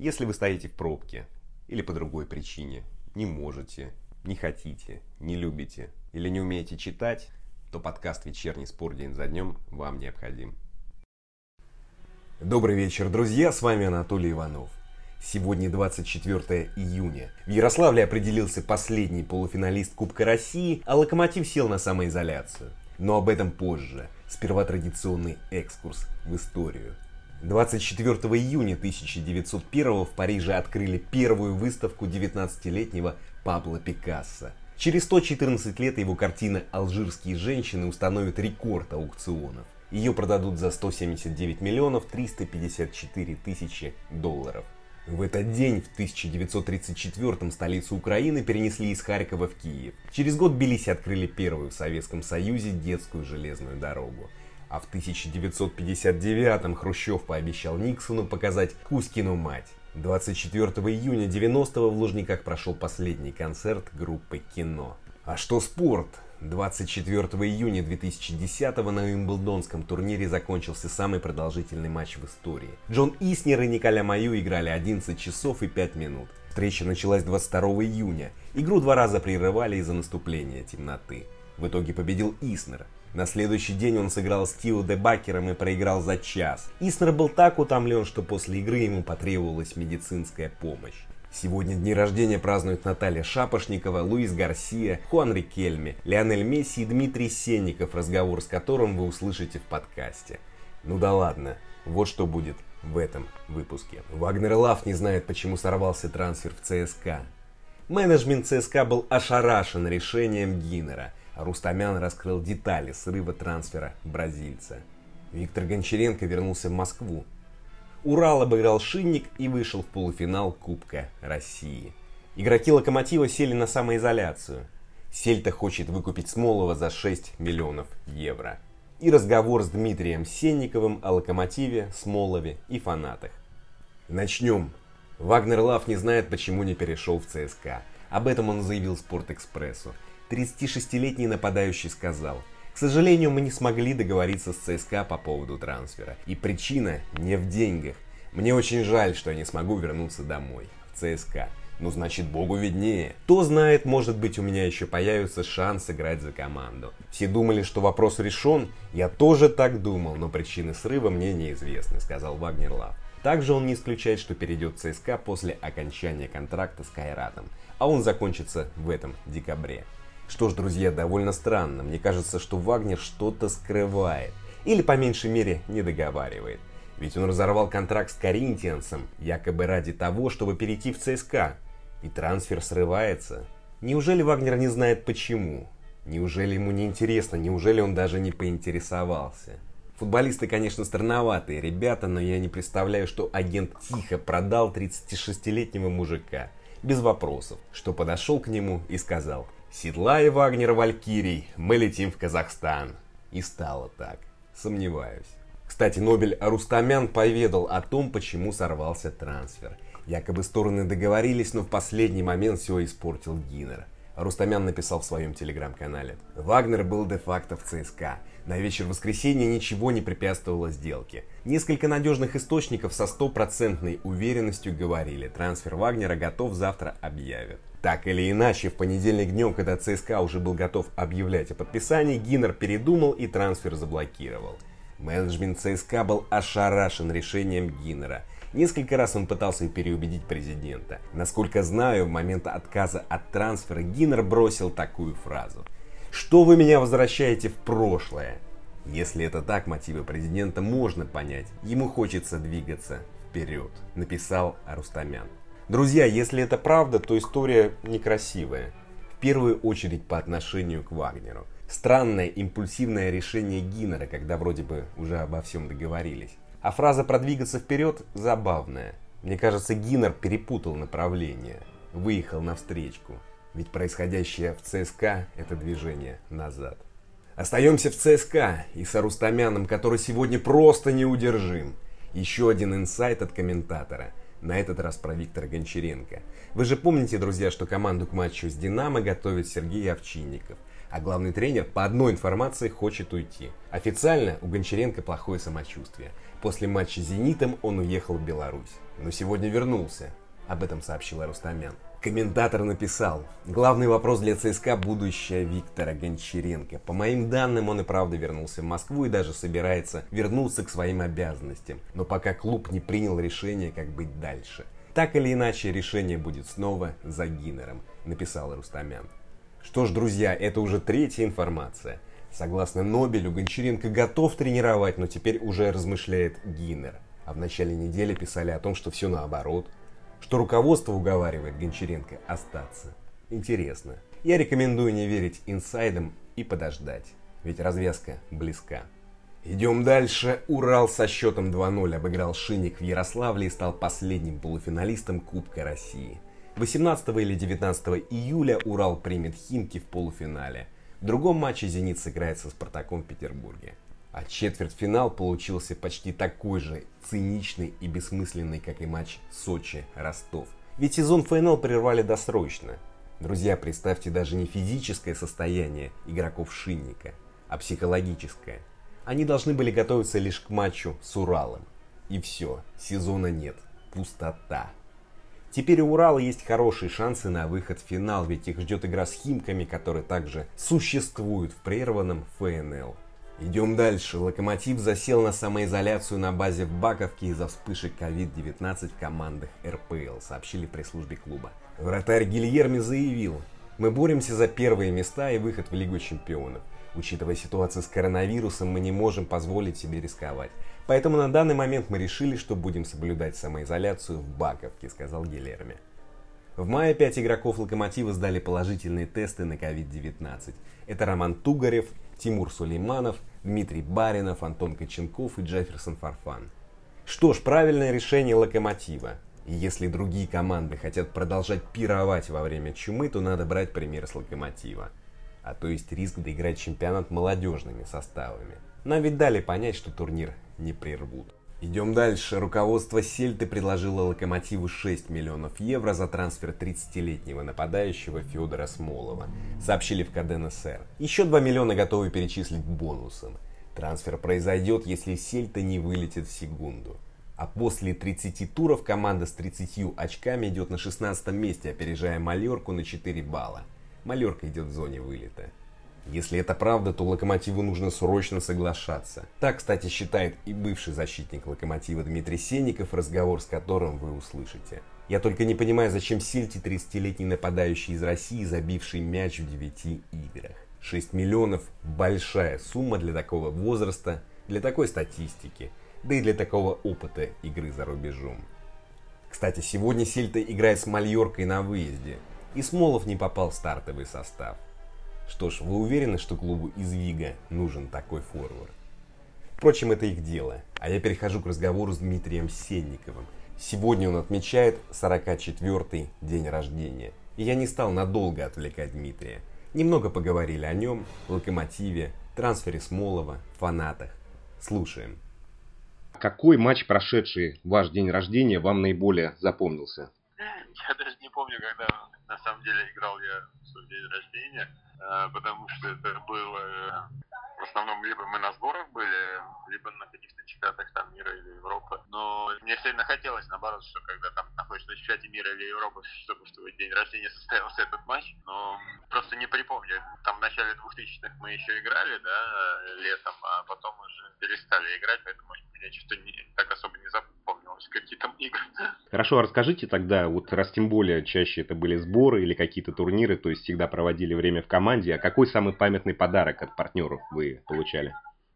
Если вы стоите в пробке или по другой причине, не можете, не хотите, не любите или не умеете читать, то подкаст «Вечерний спор день за днем» вам необходим. Добрый вечер, друзья, с вами Анатолий Иванов. Сегодня 24 июня. В Ярославле определился последний полуфиналист Кубка России, а Локомотив сел на самоизоляцию. Но об этом позже. Сперва традиционный экскурс в историю. 24 июня 1901 в Париже открыли первую выставку 19-летнего Пабло Пикассо. Через 114 лет его картина «Алжирские женщины» установит рекорд аукционов. Ее продадут за 179 миллионов 354 тысячи долларов. В этот день, в 1934-м, столицу Украины перенесли из Харькова в Киев. Через год Тбилиси открыли первую в Советском Союзе детскую железную дорогу. А в 1959-м Хрущев пообещал Никсону показать Кузькину мать. 24 июня 90-го в Лужниках прошел последний концерт группы «Кино». А что спорт? 24 июня 2010-го на Уимблдонском турнире закончился самый продолжительный матч в истории. Джон Иснер и Николя Маю играли 11 часов и 5 минут. Встреча началась 22 июня. Игру два раза прерывали из-за наступления темноты. В итоге победил Иснер. На следующий день он сыграл с Тио Дебакером и проиграл за час. Иснер был так утомлен, что после игры ему потребовалась медицинская помощь. Сегодня дни рождения празднуют Наталья Шапошникова, Луис Гарсия, Хуан Рикельми, Лионель Месси и Дмитрий Сенников, разговор с которым вы услышите в подкасте. Ну да ладно, вот что будет в этом выпуске. Вагнер Лав не знает, почему сорвался трансфер в ЦСКА. Менеджмент ЦСКА был ошарашен решением Гиннера – Рустамян раскрыл детали срыва трансфера бразильца. Виктор Гончаренко вернулся в Москву. Урал обыграл Шинник и вышел в полуфинал Кубка России. Игроки Локомотива сели на самоизоляцию. Сельта хочет выкупить Смолова за 6 миллионов евро. И разговор с Дмитрием Сенниковым о Локомотиве, Смолове и фанатах. Начнем. Вагнер Лав не знает, почему не перешел в ЦСКА. Об этом он заявил Спортэкспрессу. 36-летний нападающий сказал, к сожалению, мы не смогли договориться с ЦСКА по поводу трансфера. И причина не в деньгах. Мне очень жаль, что я не смогу вернуться домой, в ЦСКА. Ну, значит, богу виднее. Кто знает, может быть, у меня еще появится шанс играть за команду. Все думали, что вопрос решен. Я тоже так думал, но причины срыва мне неизвестны, сказал Вагнер Лав. Также он не исключает, что перейдет в ЦСКА после окончания контракта с Кайратом, а он закончится в этом декабре. Что ж, друзья, довольно странно. Мне кажется, что Вагнер что-то скрывает. Или, по меньшей мере, не договаривает. Ведь он разорвал контракт с Коринтиансом, якобы ради того, чтобы перейти в ЦСКА. И трансфер срывается. Неужели Вагнер не знает почему? Неужели ему не интересно? Неужели он даже не поинтересовался? Футболисты, конечно, странноватые ребята, но я не представляю, что агент тихо продал 36-летнего мужика. Без вопросов, что подошел к нему и сказал – Седлай Вагнер Валькирий, мы летим в Казахстан. И стало так. Сомневаюсь. Кстати, Нобель Рустамян поведал о том, почему сорвался трансфер. Якобы стороны договорились, но в последний момент все испортил Гиннер. Рустамян написал в своем телеграм-канале. Вагнер был де-факто в ЦСКА. На вечер воскресенья ничего не препятствовало сделке. Несколько надежных источников со стопроцентной уверенностью говорили, трансфер Вагнера готов завтра объявят. Так или иначе, в понедельник днем, когда ЦСКА уже был готов объявлять о подписании, Гиннер передумал и трансфер заблокировал. Менеджмент ЦСКА был ошарашен решением Гиннера. Несколько раз он пытался переубедить президента. Насколько знаю, в момент отказа от трансфера Гиннер бросил такую фразу. «Что вы меня возвращаете в прошлое?» Если это так, мотивы президента можно понять. Ему хочется двигаться вперед, написал Арустамян. Друзья, если это правда, то история некрасивая. В первую очередь по отношению к Вагнеру. Странное импульсивное решение Гиннера, когда вроде бы уже обо всем договорились. А фраза «продвигаться вперед» забавная. Мне кажется, Гиннер перепутал направление, выехал навстречку. Ведь происходящее в ЦСКА – это движение назад. Остаемся в ЦСКА и с Арустамяном, который сегодня просто неудержим. Еще один инсайт от комментатора – на этот раз про Виктора Гончаренко. Вы же помните, друзья, что команду к матчу с «Динамо» готовит Сергей Овчинников. А главный тренер по одной информации хочет уйти. Официально у Гончаренко плохое самочувствие. После матча с «Зенитом» он уехал в Беларусь. Но сегодня вернулся. Об этом сообщил Рустамян. Комментатор написал, главный вопрос для ЦСКА – будущее Виктора Гончаренко. По моим данным, он и правда вернулся в Москву и даже собирается вернуться к своим обязанностям. Но пока клуб не принял решение, как быть дальше. Так или иначе, решение будет снова за Гиннером, написал Рустамян. Что ж, друзья, это уже третья информация. Согласно Нобелю, Гончаренко готов тренировать, но теперь уже размышляет Гиннер. А в начале недели писали о том, что все наоборот – что руководство уговаривает Гончаренко остаться. Интересно. Я рекомендую не верить инсайдам и подождать, ведь развязка близка. Идем дальше. Урал со счетом 2-0 обыграл Шинник в Ярославле и стал последним полуфиналистом Кубка России. 18 или 19 июля Урал примет Химки в полуфинале. В другом матче «Зенит» сыграет со «Спартаком» в Петербурге. А четвертьфинал получился почти такой же циничный и бессмысленный, как и матч Сочи-Ростов. Ведь сезон ФНЛ прервали досрочно. Друзья, представьте даже не физическое состояние игроков Шинника, а психологическое. Они должны были готовиться лишь к матчу с Уралом. И все, сезона нет, пустота. Теперь у Урала есть хорошие шансы на выход в финал, ведь их ждет игра с Химками, которые также существуют в прерванном ФНЛ. Идем дальше. Локомотив засел на самоизоляцию на базе в Баковке из-за вспышек COVID-19 в командах РПЛ, сообщили пресс-службе клуба. Вратарь Гильерми заявил, мы боремся за первые места и выход в Лигу чемпионов. Учитывая ситуацию с коронавирусом, мы не можем позволить себе рисковать. Поэтому на данный момент мы решили, что будем соблюдать самоизоляцию в Баковке, сказал Гильерми. В мае пять игроков Локомотива сдали положительные тесты на COVID-19. Это Роман Тугарев, Тимур Сулейманов, Дмитрий Баринов, Антон Коченков и Джефферсон Фарфан. Что ж, правильное решение Локомотива. И если другие команды хотят продолжать пировать во время чумы, то надо брать пример с Локомотива. А то есть риск доиграть чемпионат молодежными составами. Нам ведь дали понять, что турнир не прервут. Идем дальше. Руководство Сельты предложило Локомотиву 6 миллионов евро за трансфер 30-летнего нападающего Федора Смолова, сообщили в КДНСР. Еще 2 миллиона готовы перечислить бонусом. Трансфер произойдет, если Сельта не вылетит в секунду. А после 30 туров команда с 30 очками идет на 16 месте, опережая Малерку на 4 балла. Малерка идет в зоне вылета. Если это правда, то Локомотиву нужно срочно соглашаться. Так, кстати, считает и бывший защитник Локомотива Дмитрий Сенников, разговор с которым вы услышите. Я только не понимаю, зачем Сильти 30-летний нападающий из России, забивший мяч в 9 играх. 6 миллионов – большая сумма для такого возраста, для такой статистики, да и для такого опыта игры за рубежом. Кстати, сегодня Сельта играет с Мальоркой на выезде, и Смолов не попал в стартовый состав. Что ж, вы уверены, что клубу из Вига нужен такой форвард? Впрочем, это их дело. А я перехожу к разговору с Дмитрием Сенниковым. Сегодня он отмечает 44-й день рождения. И я не стал надолго отвлекать Дмитрия. Немного поговорили о нем, локомотиве, трансфере Смолова, фанатах. Слушаем. Какой матч, прошедший ваш день рождения, вам наиболее запомнился? Я даже не помню, когда на самом деле играл я свой день рождения. Э, потому что это было э, в основном либо мы на сборах были, либо на каких-то чемпионатах там мира или Европы. Но мне сильно хотелось, наоборот, что когда там находишься на чемпионате мира или Европы, чтобы в твой день рождения состоялся этот матч. Но просто не припомню. Там в начале 2000-х мы еще играли, да, летом, а потом уже перестали играть, поэтому меня что-то не, так особо не запомнилось, какие там игры. Хорошо, а расскажите тогда, вот раз тем более чаще это были сборы или какие-то турниры, то есть всегда проводили время в команде, а какой самый памятный подарок от партнеров вы получали?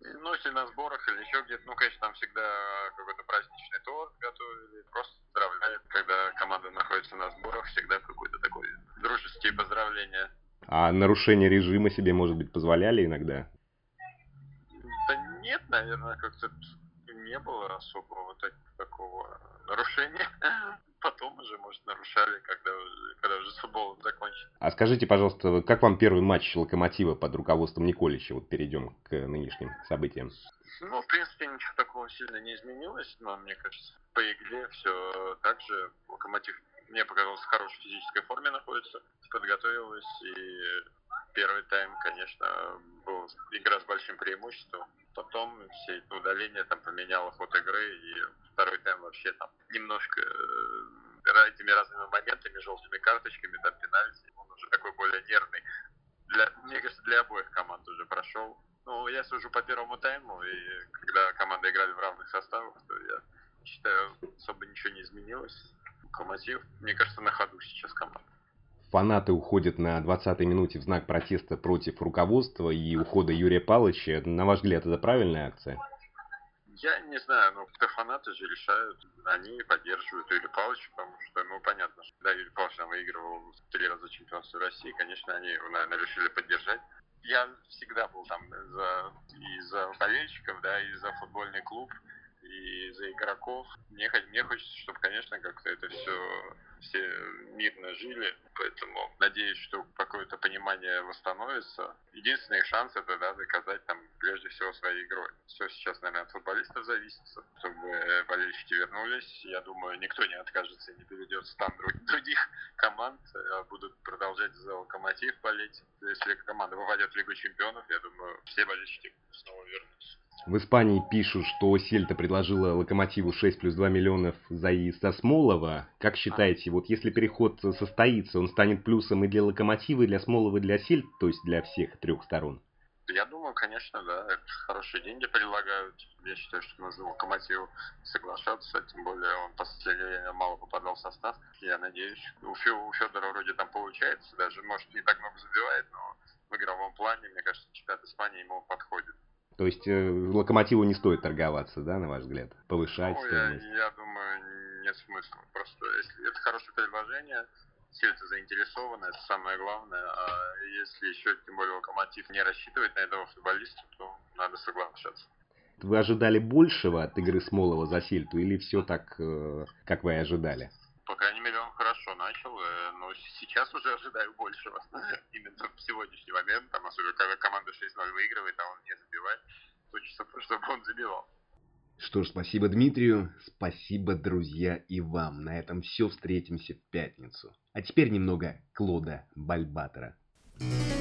Ну, если на сборах или еще где-то, ну, конечно, там всегда какой-то праздничный торт готовили, просто поздравляли, когда команда находится на сборах, всегда какой-то такой дружеские поздравления. А нарушение режима себе, может быть, позволяли иногда? Да нет, наверное, как-то не было особого так, такого нарушения. Потом уже, может, нарушали, когда уже, когда уже футбол закончен. А скажите, пожалуйста, как вам первый матч Локомотива под руководством Николича? Вот перейдем к нынешним событиям. Ну, в принципе, ничего такого сильно не изменилось, но мне кажется, по игре все так же. Локомотив, мне показалось, в хорошей физической форме находится, подготовилась и первый тайм, конечно, был игра с большим преимуществом. Потом все это удаление там поменяло ход игры, и второй тайм вообще там немножко э, этими разными моментами, желтыми карточками, там пенальти, он уже такой более нервный. Для, мне кажется, для обоих команд уже прошел. Ну, я сужу по первому тайму, и когда команды играли в равных составах, то я считаю, особо ничего не изменилось. Локомотив, мне кажется, на ходу сейчас команда. Фанаты уходят на 20-й минуте в знак протеста против руководства и ухода Юрия Палыча. На ваш взгляд, это правильная акция? Я не знаю, ну, кто фанаты же решают, они поддерживают Юрия Павловича, потому что, ну, понятно, что да, Юрий Павлович там выигрывал три раза чемпионство России, конечно, они наверное, решили поддержать. Я всегда был там за, и за болельщиков, да, и за футбольный клуб и за игроков. Мне, мне хочется, чтобы, конечно, как-то это все все мирно жили, поэтому надеюсь, что какое-то понимание восстановится. Единственный шанс это да, доказать там прежде всего своей игрой. Все сейчас, наверное, от футболистов зависит, чтобы болельщики вернулись. Я думаю, никто не откажется и не доведет стан других команд, а будут продолжать за локомотив болеть. Если команда попадет в Лигу чемпионов, я думаю, все болельщики снова вернутся. В Испании пишут, что Сельта предложила Локомотиву 6 плюс 2 миллионов за Иса Смолова. Как считаете, вот если переход состоится, он станет плюсом и для Локомотива, и для Смолова, и для Сельта, то есть для всех трех сторон? Я думаю, конечно, да. Это хорошие деньги предлагают. Я считаю, что нужно Локомотиву соглашаться. Тем более он в последнее время мало попадал в состав. Я надеюсь, у Федора вроде там получается. Даже, может, не так много забивает, но в игровом плане, мне кажется, чемпионат Испании ему подходит. То есть э, локомотиву не стоит торговаться, да, на ваш взгляд? Повышать ну, стоимость? Я, я думаю, нет смысла. Просто если это хорошее предложение, Сельца заинтересовано, это самое главное. А если еще, тем более, Локомотив не рассчитывает на этого футболиста, то надо соглашаться. Вы ожидали большего от игры Смолова за Сельту или все так, э, как вы ожидали? По крайней мере, он хорошо начал, э, но сейчас уже ожидаю большего. Именно в сегодняшний момент, там, особенно когда команда 6-0 выигрывает, а он не забивает, хочется, чтобы он забивал. Что ж, спасибо Дмитрию, спасибо, друзья, и вам. На этом все, встретимся в пятницу. А теперь немного Клода Бальбатора. thank